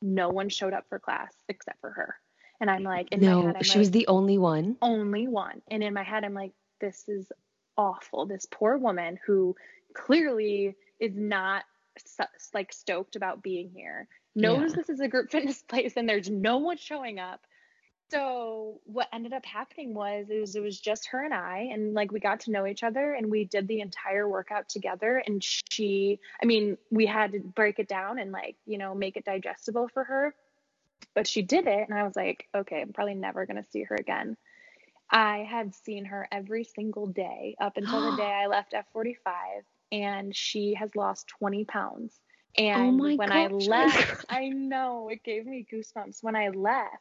no one showed up for class except for her. And I'm like, no, head, I'm she like, was the only one. Only one. And in my head, I'm like, this is awful. This poor woman who clearly is not like stoked about being here knows yeah. this is a group fitness place and there's no one showing up. So what ended up happening was it was it was just her and I and like we got to know each other and we did the entire workout together and she I mean we had to break it down and like you know make it digestible for her. But she did it and I was like okay I'm probably never going to see her again. I had seen her every single day up until the day I left F45 and she has lost 20 pounds. Oh and oh when gosh. I left I know it gave me goosebumps. When I left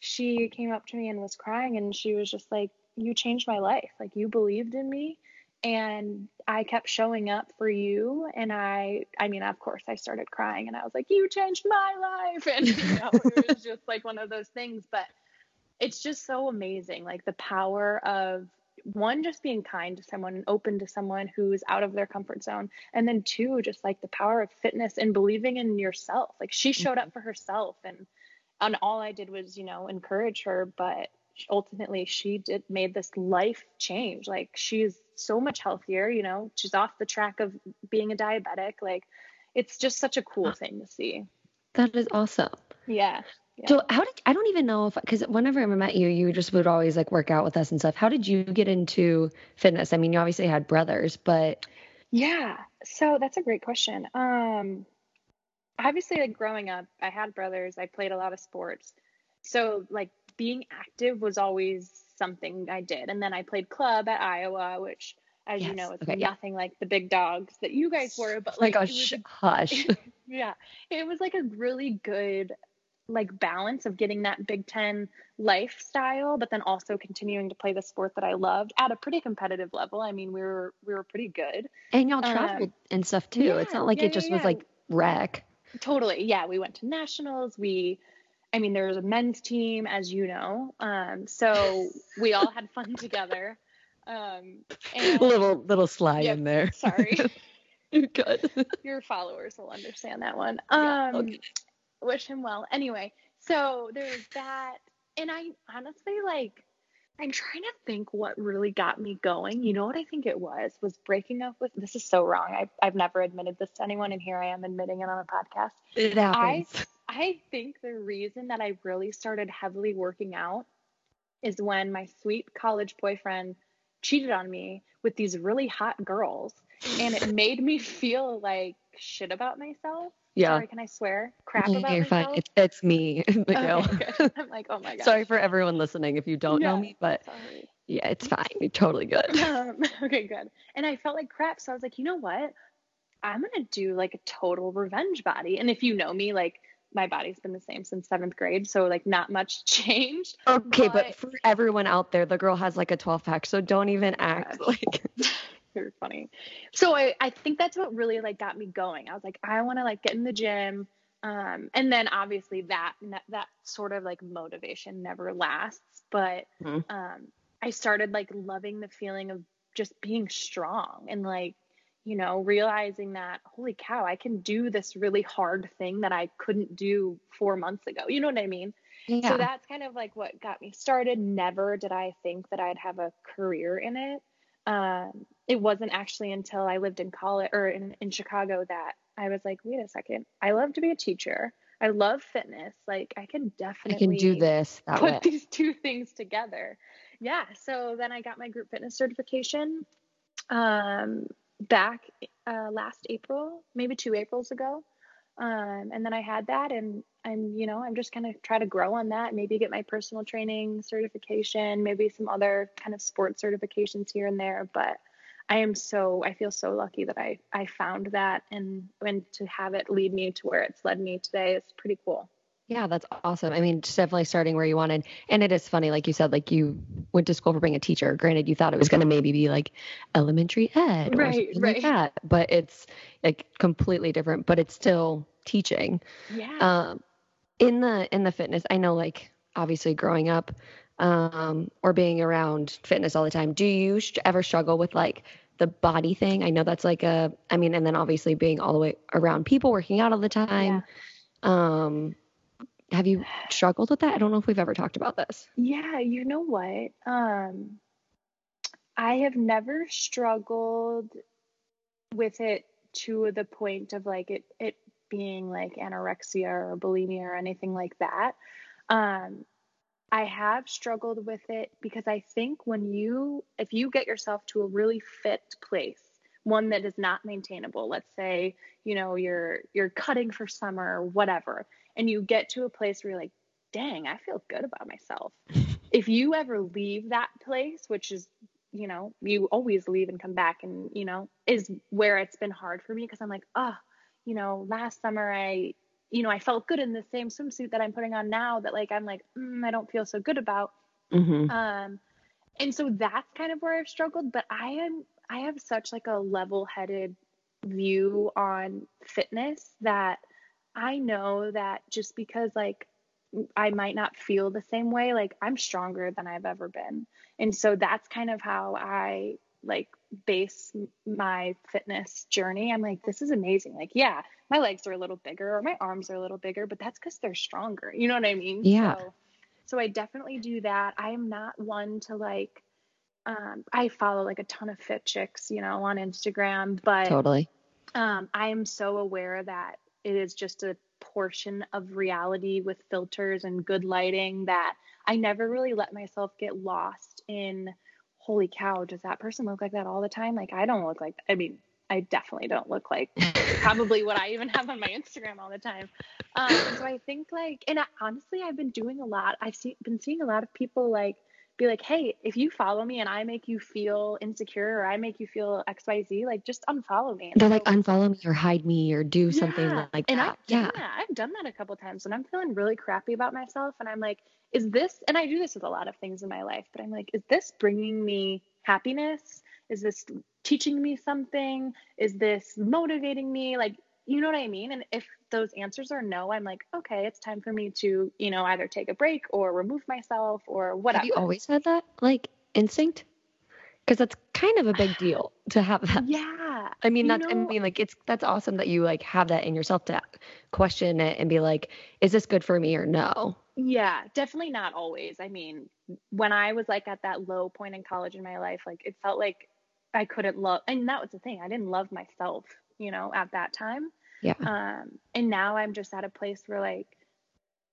she came up to me and was crying and she was just like you changed my life. Like you believed in me and i kept showing up for you and i i mean of course i started crying and i was like you changed my life. And you know it was just like one of those things. But it's just so amazing like the power of one just being kind to someone and open to someone who's out of their comfort zone and then two just like the power of fitness and believing in yourself like she showed up mm-hmm. for herself and and all I did was, you know, encourage her, but ultimately she did made this life change. Like she's so much healthier, you know, she's off the track of being a diabetic. Like it's just such a cool thing to see. That is awesome. Yeah. Yeah. So how did I don't even know if because whenever I met you, you just would always like work out with us and stuff. How did you get into fitness? I mean, you obviously had brothers, but yeah. So that's a great question. Um, obviously like growing up i had brothers i played a lot of sports so like being active was always something i did and then i played club at iowa which as yes. you know it's okay, nothing yeah. like the big dogs that you guys were but like, like gosh, hush yeah it was like a really good like balance of getting that big 10 lifestyle but then also continuing to play the sport that i loved at a pretty competitive level i mean we were we were pretty good and y'all traveled um, and stuff too yeah, it's not like yeah, it just was like wreck. Totally. Yeah. We went to nationals. We, I mean, there was a men's team, as you know. Um, so we all had fun together. Um, and, little little sly yep, in there. Sorry. You're good. Your followers will understand that one. Um, yeah, okay. Wish him well. Anyway, so there's that, and I honestly like I'm trying to think what really got me going. You know what I think it was? Was breaking up with this is so wrong. I've I've never admitted this to anyone, and here I am admitting it on a podcast. It happens. I I think the reason that I really started heavily working out is when my sweet college boyfriend cheated on me with these really hot girls, and it made me feel like shit about myself. Yeah. Sorry, can I swear? Crap about You're myself? fine. It's, it's me, Miguel. Okay, I'm like, oh my god. Sorry for everyone listening if you don't yeah, know me, but sorry. yeah, it's fine. You're totally good. Um, okay, good. And I felt like crap, so I was like, you know what? I'm gonna do like a total revenge body. And if you know me, like my body's been the same since seventh grade, so like not much changed. Okay, but, but for everyone out there, the girl has like a 12 pack, so don't even act like Very funny. So I, I think that's what really like got me going. I was like, I want to like get in the gym. Um, and then obviously that that sort of like motivation never lasts. But mm-hmm. um, I started like loving the feeling of just being strong and like you know realizing that holy cow i can do this really hard thing that i couldn't do four months ago you know what i mean yeah. so that's kind of like what got me started never did i think that i'd have a career in it um, it wasn't actually until i lived in college or in, in chicago that i was like wait a second i love to be a teacher i love fitness like i can definitely I can do this put way. these two things together yeah so then i got my group fitness certification um, back uh, last April, maybe two Aprils ago. Um, and then I had that, and I'm, you know, I'm just kind of try to grow on that. Maybe get my personal training certification, maybe some other kind of sports certifications here and there. But I am so, I feel so lucky that I I found that, and and to have it lead me to where it's led me today is pretty cool. Yeah, that's awesome. I mean, just definitely starting where you wanted. And it is funny, like you said, like you went to school for being a teacher. Granted, you thought it was going to maybe be like elementary ed, right, right. Like that, but it's like completely different. But it's still teaching. Yeah. Um, in the in the fitness, I know, like obviously growing up, um, or being around fitness all the time. Do you ever struggle with like the body thing? I know that's like a. I mean, and then obviously being all the way around people, working out all the time. Yeah. Um have you struggled with that? I don't know if we've ever talked about this. Yeah, you know what? Um I have never struggled with it to the point of like it it being like anorexia or bulimia or anything like that. Um I have struggled with it because I think when you if you get yourself to a really fit place, one that is not maintainable, let's say, you know, you're you're cutting for summer or whatever, and you get to a place where you're like, dang, I feel good about myself. if you ever leave that place, which is, you know, you always leave and come back and, you know, is where it's been hard for me because I'm like, oh, you know, last summer I, you know, I felt good in the same swimsuit that I'm putting on now that like I'm like, mm, I don't feel so good about. Mm-hmm. Um, and so that's kind of where I've struggled. But I am, I have such like a level-headed view on fitness that I know that just because like I might not feel the same way, like I'm stronger than I've ever been. And so that's kind of how I like base my fitness journey. I'm like, this is amazing. Like, yeah, my legs are a little bigger or my arms are a little bigger, but that's because they're stronger. You know what I mean? Yeah. So, so I definitely do that. I am not one to like, um, I follow like a ton of fit chicks, you know, on Instagram, but totally. Um, I am so aware that it is just a portion of reality with filters and good lighting that I never really let myself get lost in holy cow, does that person look like that all the time? Like I don't look like I mean, I definitely don't look like probably what I even have on my Instagram all the time. Um, so I think like, and I, honestly, I've been doing a lot. I've seen, been seeing a lot of people like be like, hey, if you follow me and I make you feel insecure or I make you feel XYZ, like just unfollow me. And They're so, like, unfollow me or hide me or do something yeah. like and that. I've yeah. That. I've done that a couple times when I'm feeling really crappy about myself. And I'm like, is this, and I do this with a lot of things in my life, but I'm like, is this bringing me happiness? Is this teaching me something? Is this motivating me? Like, you know what I mean? And if those answers are no, I'm like, okay, it's time for me to, you know, either take a break or remove myself or whatever. Have you always had that like instinct? Because that's kind of a big deal to have that. Yeah. I mean, that's, know, I mean, like, it's, that's awesome that you like have that in yourself to question it and be like, is this good for me or no? Yeah, definitely not always. I mean, when I was like at that low point in college in my life, like it felt like I couldn't love, and that was the thing. I didn't love myself you know, at that time. Yeah. Um, and now I'm just at a place where like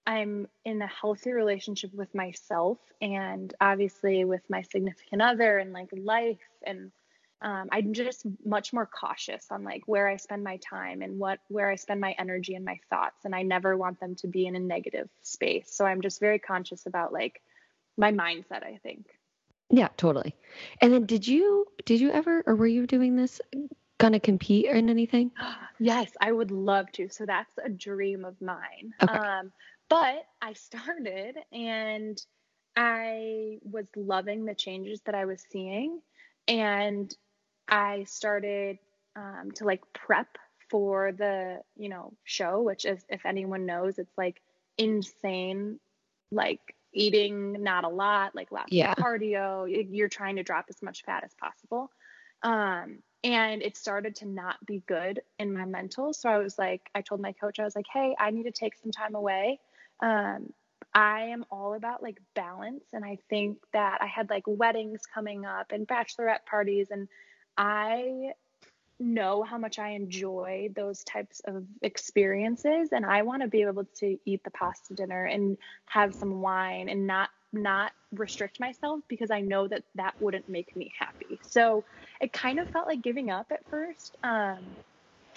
I'm in a healthy relationship with myself and obviously with my significant other and like life and um, I'm just much more cautious on like where I spend my time and what where I spend my energy and my thoughts and I never want them to be in a negative space. So I'm just very conscious about like my mindset, I think. Yeah, totally. And then did you did you ever or were you doing this gonna compete in anything? Yes, I would love to. So that's a dream of mine. Okay. Um, but I started and I was loving the changes that I was seeing. And I started um, to like prep for the you know show, which is if anyone knows, it's like insane, like eating not a lot, like lots yeah. of cardio. You're trying to drop as much fat as possible. Um, and it started to not be good in my mental. So I was like, I told my coach, I was like, hey, I need to take some time away. Um, I am all about like balance. And I think that I had like weddings coming up and bachelorette parties, and I know how much I enjoy those types of experiences. And I want to be able to eat the pasta dinner and have some wine and not not restrict myself because I know that that wouldn't make me happy. So it kind of felt like giving up at first. Um,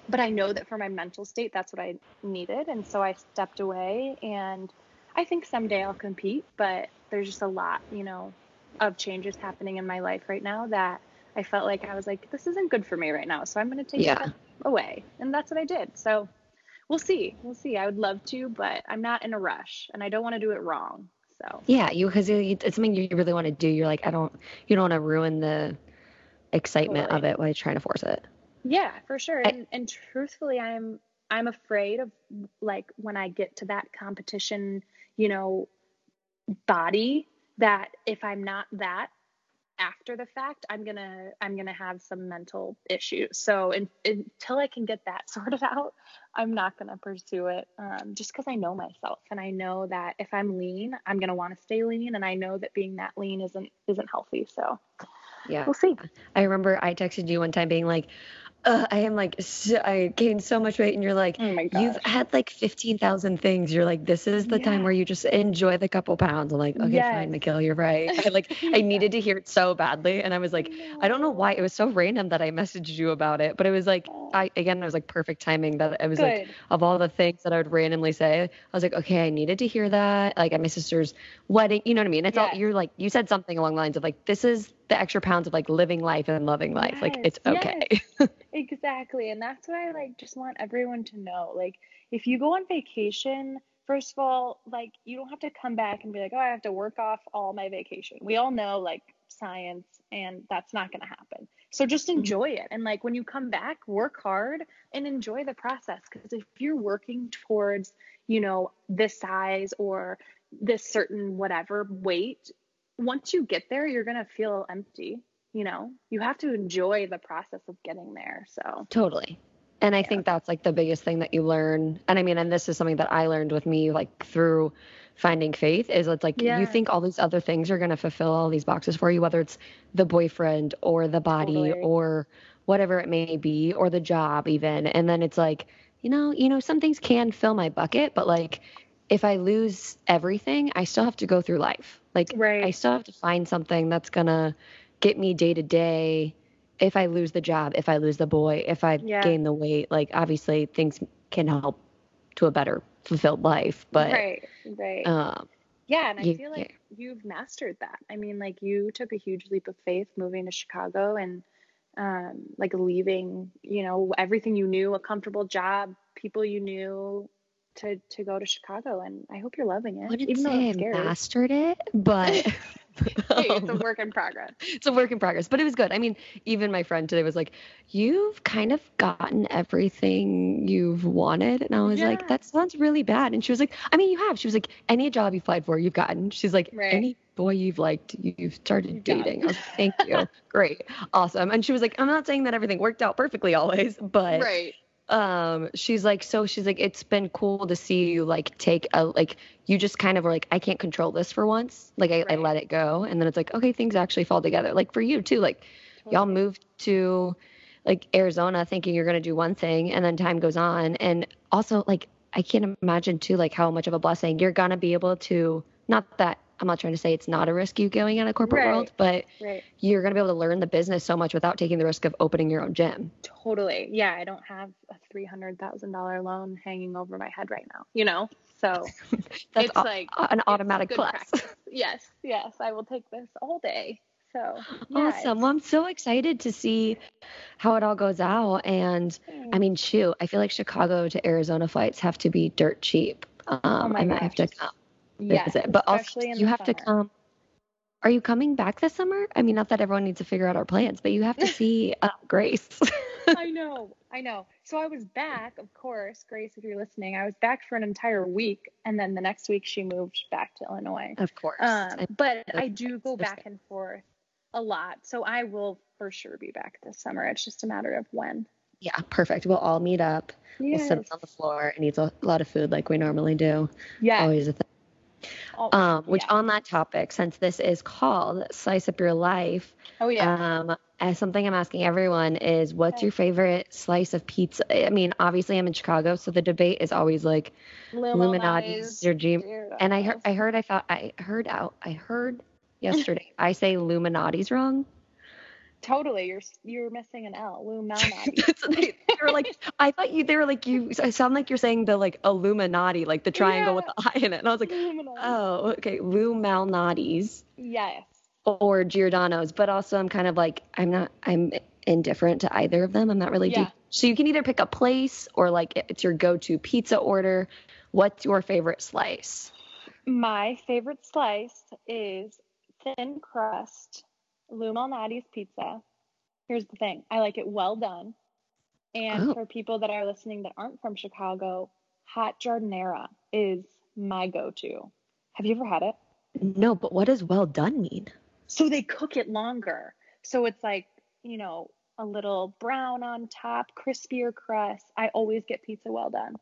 but I know that for my mental state, that's what I needed. And so I stepped away and I think someday I'll compete, but there's just a lot, you know, of changes happening in my life right now that I felt like I was like, this isn't good for me right now. So I'm going to take yeah. it away. And that's what I did. So we'll see. We'll see. I would love to, but I'm not in a rush and I don't want to do it wrong. So yeah, you, cause it's something you really want to do. You're like, I don't, you don't want to ruin the excitement totally. of it while trying to force it. Yeah, for sure. I, and, and truthfully, I'm, I'm afraid of like when I get to that competition, you know, body that if I'm not that after the fact i'm gonna i'm gonna have some mental issues so in, until i can get that sorted out i'm not gonna pursue it um, just because i know myself and i know that if i'm lean i'm gonna want to stay lean and i know that being that lean isn't isn't healthy so yeah we'll see i remember i texted you one time being like uh, I am like, so, I gained so much weight. And you're like, oh you've had like 15,000 things. You're like, this is the yeah. time where you just enjoy the couple pounds. I'm like, okay, yes. fine, Mikhail, you're right. I like, yeah. I needed to hear it so badly. And I was like, no. I don't know why. It was so random that I messaged you about it. But it was like, I, again, it was like perfect timing that I was Good. like, of all the things that I would randomly say, I was like, okay, I needed to hear that. Like at my sister's wedding, you know what I mean? It's all, you're like, you said something along the lines of like, this is the extra pounds of like living life and loving life. Yes. Like it's okay. Yes. exactly. And that's what I like just want everyone to know. Like if you go on vacation, first of all, like you don't have to come back and be like, "Oh, I have to work off all my vacation." We all know like science and that's not going to happen. So just mm-hmm. enjoy it. And like when you come back, work hard and enjoy the process because if you're working towards, you know, this size or this certain whatever weight, once you get there, you're going to feel empty you know you have to enjoy the process of getting there so totally and i yeah. think that's like the biggest thing that you learn and i mean and this is something that i learned with me like through finding faith is it's like yeah. you think all these other things are going to fulfill all these boxes for you whether it's the boyfriend or the body totally. or whatever it may be or the job even and then it's like you know you know some things can fill my bucket but like if i lose everything i still have to go through life like right. i still have to find something that's going to get me day to day if I lose the job, if I lose the boy, if I yeah. gain the weight, like obviously things can help to a better fulfilled life. But right, right. Um, yeah, and I you, feel like yeah. you've mastered that. I mean, like you took a huge leap of faith moving to Chicago and um, like leaving, you know, everything you knew, a comfortable job, people you knew, to to go to Chicago, and I hope you're loving it. Wouldn't even say though I mastered it, but hey, it's a work in progress. It's a work in progress, but it was good. I mean, even my friend today was like, "You've kind of gotten everything you've wanted," and I was yeah. like, "That sounds really bad." And she was like, "I mean, you have." She was like, "Any job you applied for, you've gotten." She's like, right. "Any boy you've liked, you've started dating." I was like, "Thank you, great, awesome." And she was like, "I'm not saying that everything worked out perfectly always, but right." Um she's like so she's like it's been cool to see you like take a like you just kind of were like i can't control this for once. Like i, right. I let it go. And then it's like okay things actually fall together. Like for you too like totally. y'all moved to like arizona thinking you're going to do one thing and then time goes on. And also like i can't imagine too like how much of a blessing. You're going to be able to not that I'm not trying to say it's not a risk you going in a corporate right. world, but right. you're going to be able to learn the business so much without taking the risk of opening your own gym. Totally. Yeah. I don't have a $300,000 loan hanging over my head right now, you know? So that's it's like an automatic plus. Yes. Yes. I will take this all day. So yeah, awesome. Well, I'm so excited to see how it all goes out. And I mean, shoot, I feel like Chicago to Arizona flights have to be dirt cheap. Um, oh I might gosh. have to come yes, But also, you have summer. to come. are you coming back this summer? I mean, not that everyone needs to figure out our plans, but you have to see uh, Grace. I know, I know. So I was back, of course, Grace, if you're listening, I was back for an entire week, and then the next week she moved back to Illinois. Of course. Um, but I do go back and forth a lot, so I will for sure be back this summer. It's just a matter of when. Yeah, perfect. We'll all meet up. Yes. We'll sit on the floor and eat a lot of food like we normally do. Yeah. Always a thing. Oh, um, which yeah. on that topic, since this is called Slice Up Your Life, oh yeah, um, as something I'm asking everyone is, what's okay. your favorite slice of pizza? I mean, obviously I'm in Chicago, so the debate is always like Illuminati's your G. And I heard, I heard, I thought, I heard out, I heard yesterday, I say Illuminati's wrong. Totally, you're you're missing an L. Illuminati. they, they were like, I thought you. They were like you. I sound like you're saying the like Illuminati, like the triangle yeah. with the eye in it. And I was like, Illuminati. oh, okay, Lou Malnati's. Yes. Or Giordano's, but also I'm kind of like I'm not. I'm indifferent to either of them. I'm not really yeah. deep. So you can either pick a place or like it's your go-to pizza order. What's your favorite slice? My favorite slice is thin crust Lou Malnati's pizza. Here's the thing I like it well done. And oh. for people that are listening that aren't from Chicago, hot giardiniera is my go to. Have you ever had it? No, but what does well done mean? So they cook it longer. So it's like, you know, a little brown on top, crispier crust. I always get pizza well done.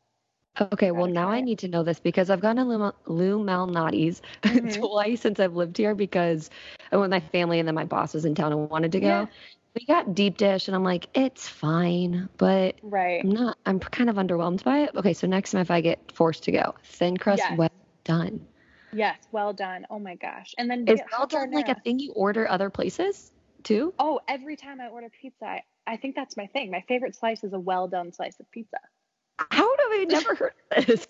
Okay, well now I need to know this because I've gone to Lou, Lou Malnati's mm-hmm. twice since I've lived here because I went with my family and then my boss was in town and wanted to go. Yeah. We got deep dish and I'm like, it's fine, but right. I'm not. I'm kind of underwhelmed by it. Okay, so next time if I get forced to go, thin crust, yes. well done. Yes, well done. Oh my gosh! And then is well done like a thing you order other places too? Oh, every time I order pizza, I, I think that's my thing. My favorite slice is a well done slice of pizza. How do they never heard this?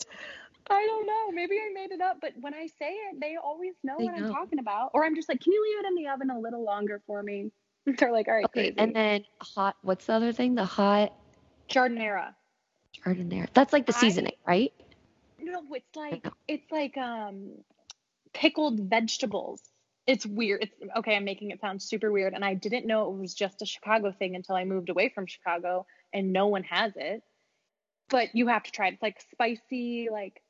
I don't know. Maybe I made it up, but when I say it, they always know they what know. I'm talking about. Or I'm just like, can you leave it in the oven a little longer for me? They're like, all right. Okay, crazy. and then hot. What's the other thing? The hot giardiniera. Giardiniera. That's like the I, seasoning, right? No, it's like it's like um pickled vegetables. It's weird. It's okay. I'm making it sound super weird, and I didn't know it was just a Chicago thing until I moved away from Chicago, and no one has it but you have to try it. It's like spicy, like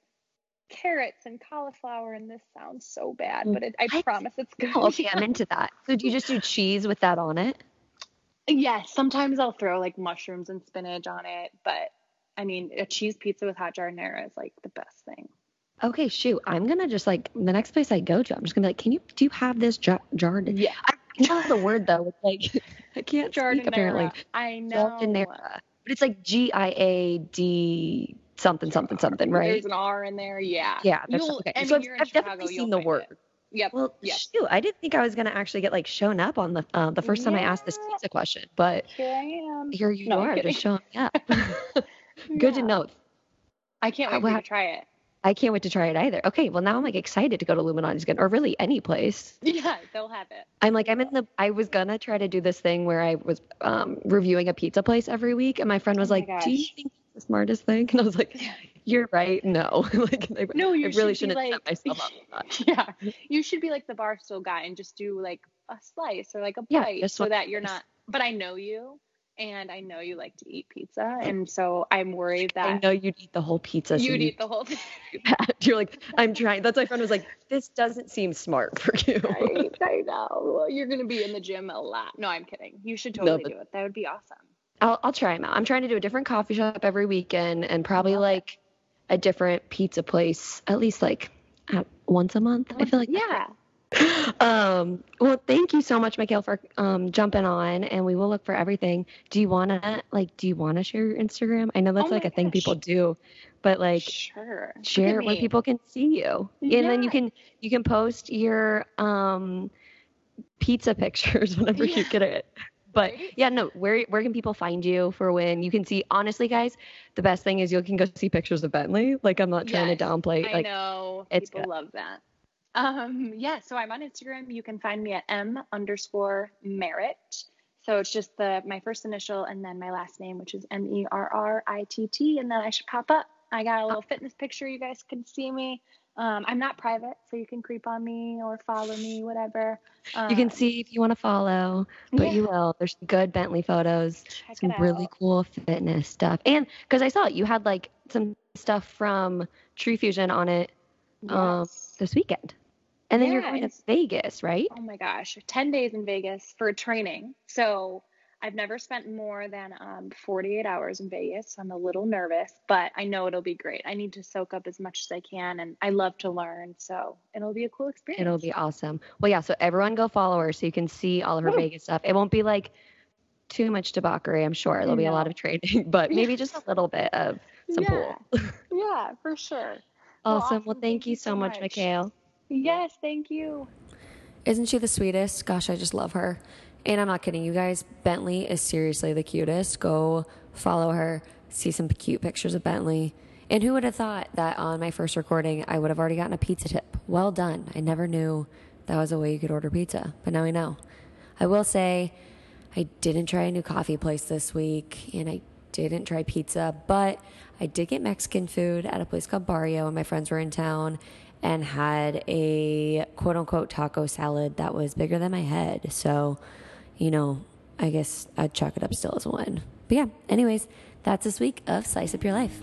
carrots and cauliflower, and this sounds so bad, mm. but it, I promise it's good. Oh, okay, I'm into that. So do you just do cheese with that on it? Yes, sometimes I'll throw like mushrooms and spinach on it, but I mean, a cheese pizza with hot giardiniera is like the best thing. Okay, shoot. I'm gonna just like the next place I go to, I'm just gonna be like, can you do you have this jar- jarred? Yeah. I know the word though. It's like I can't giardiniera. speak apparently. I know. Giardiniera but it's like G I A D something something something, right? There's an R in there. Yeah. Yeah. okay. I mean, so I've, I've Chicago, definitely seen the word. It. Yep. Well, yep. shoot, I didn't think I was gonna actually get like shown up on the uh, the first time I asked this pizza question, but here I am. Here you no, are, just showing up. Good yeah. to know. I can't wait to try it. I can't wait to try it either. Okay, well now I'm like excited to go to Illuminati's again, or really any place. Yeah, they'll have it. I'm like I'm in the. I was gonna try to do this thing where I was um, reviewing a pizza place every week, and my friend was oh like, "Do you think it's the smartest thing?" And I was like, "You're right. No, like I, no, you I really should shouldn't like, set myself up." yeah, you should be like the barstool guy and just do like a slice or like a bite yeah, so that you're not. But I know you and I know you like to eat pizza, and so I'm worried that I know you'd eat the whole pizza. So you'd eat the whole thing. You're like, I'm trying. That's my friend was like, this doesn't seem smart for you. Right, I know. You're gonna be in the gym a lot. No, I'm kidding. You should totally no, do it. That would be awesome. I'll I'll try them out. I'm trying to do a different coffee shop every weekend, and probably like a different pizza place at least like once a month. I feel like yeah um, well, thank you so much, Mikhail, for um, jumping on, and we will look for everything. Do you want to like? Do you want to share your Instagram? I know that's oh like a gosh. thing people do, but like, sure, share where people can see you, yeah. and then you can you can post your um pizza pictures whenever yeah. you get it. But yeah, no, where where can people find you for when you can see? Honestly, guys, the best thing is you can go see pictures of Bentley. Like I'm not trying yes, to downplay. Like, I know it's people good. love that. Um, yeah, so I'm on Instagram. You can find me at m underscore merritt. So it's just the my first initial and then my last name, which is M E R R I T T, and then I should pop up. I got a little fitness picture. You guys can see me. Um, I'm not private, so you can creep on me or follow me, whatever. Um, you can um, see if you want to follow, but yeah. you will. There's good Bentley photos, Check some really cool fitness stuff, and because I saw it, you had like some stuff from TruFusion on it um, yes. this weekend. And then yeah, you're going to Vegas, right? Oh my gosh, 10 days in Vegas for training. So I've never spent more than um, 48 hours in Vegas. So I'm a little nervous, but I know it'll be great. I need to soak up as much as I can, and I love to learn. So it'll be a cool experience. It'll be awesome. Well, yeah. So everyone go follow her so you can see all of her Woo. Vegas stuff. It won't be like too much debauchery, I'm sure. There'll be a lot of training, but maybe just a little bit of some yeah. pool. yeah, for sure. Awesome. Well, awesome. well thank, thank, you so much, much. Mikhail. Yes, thank you. Isn't she the sweetest? Gosh, I just love her. And I'm not kidding you guys. Bentley is seriously the cutest. Go follow her, see some cute pictures of Bentley. And who would have thought that on my first recording, I would have already gotten a pizza tip? Well done. I never knew that was a way you could order pizza, but now I know. I will say, I didn't try a new coffee place this week, and I didn't try pizza, but I did get Mexican food at a place called Barrio when my friends were in town and had a quote unquote taco salad that was bigger than my head. So, you know, I guess I'd chalk it up still as win. But yeah, anyways, that's this week of Slice Up Your Life.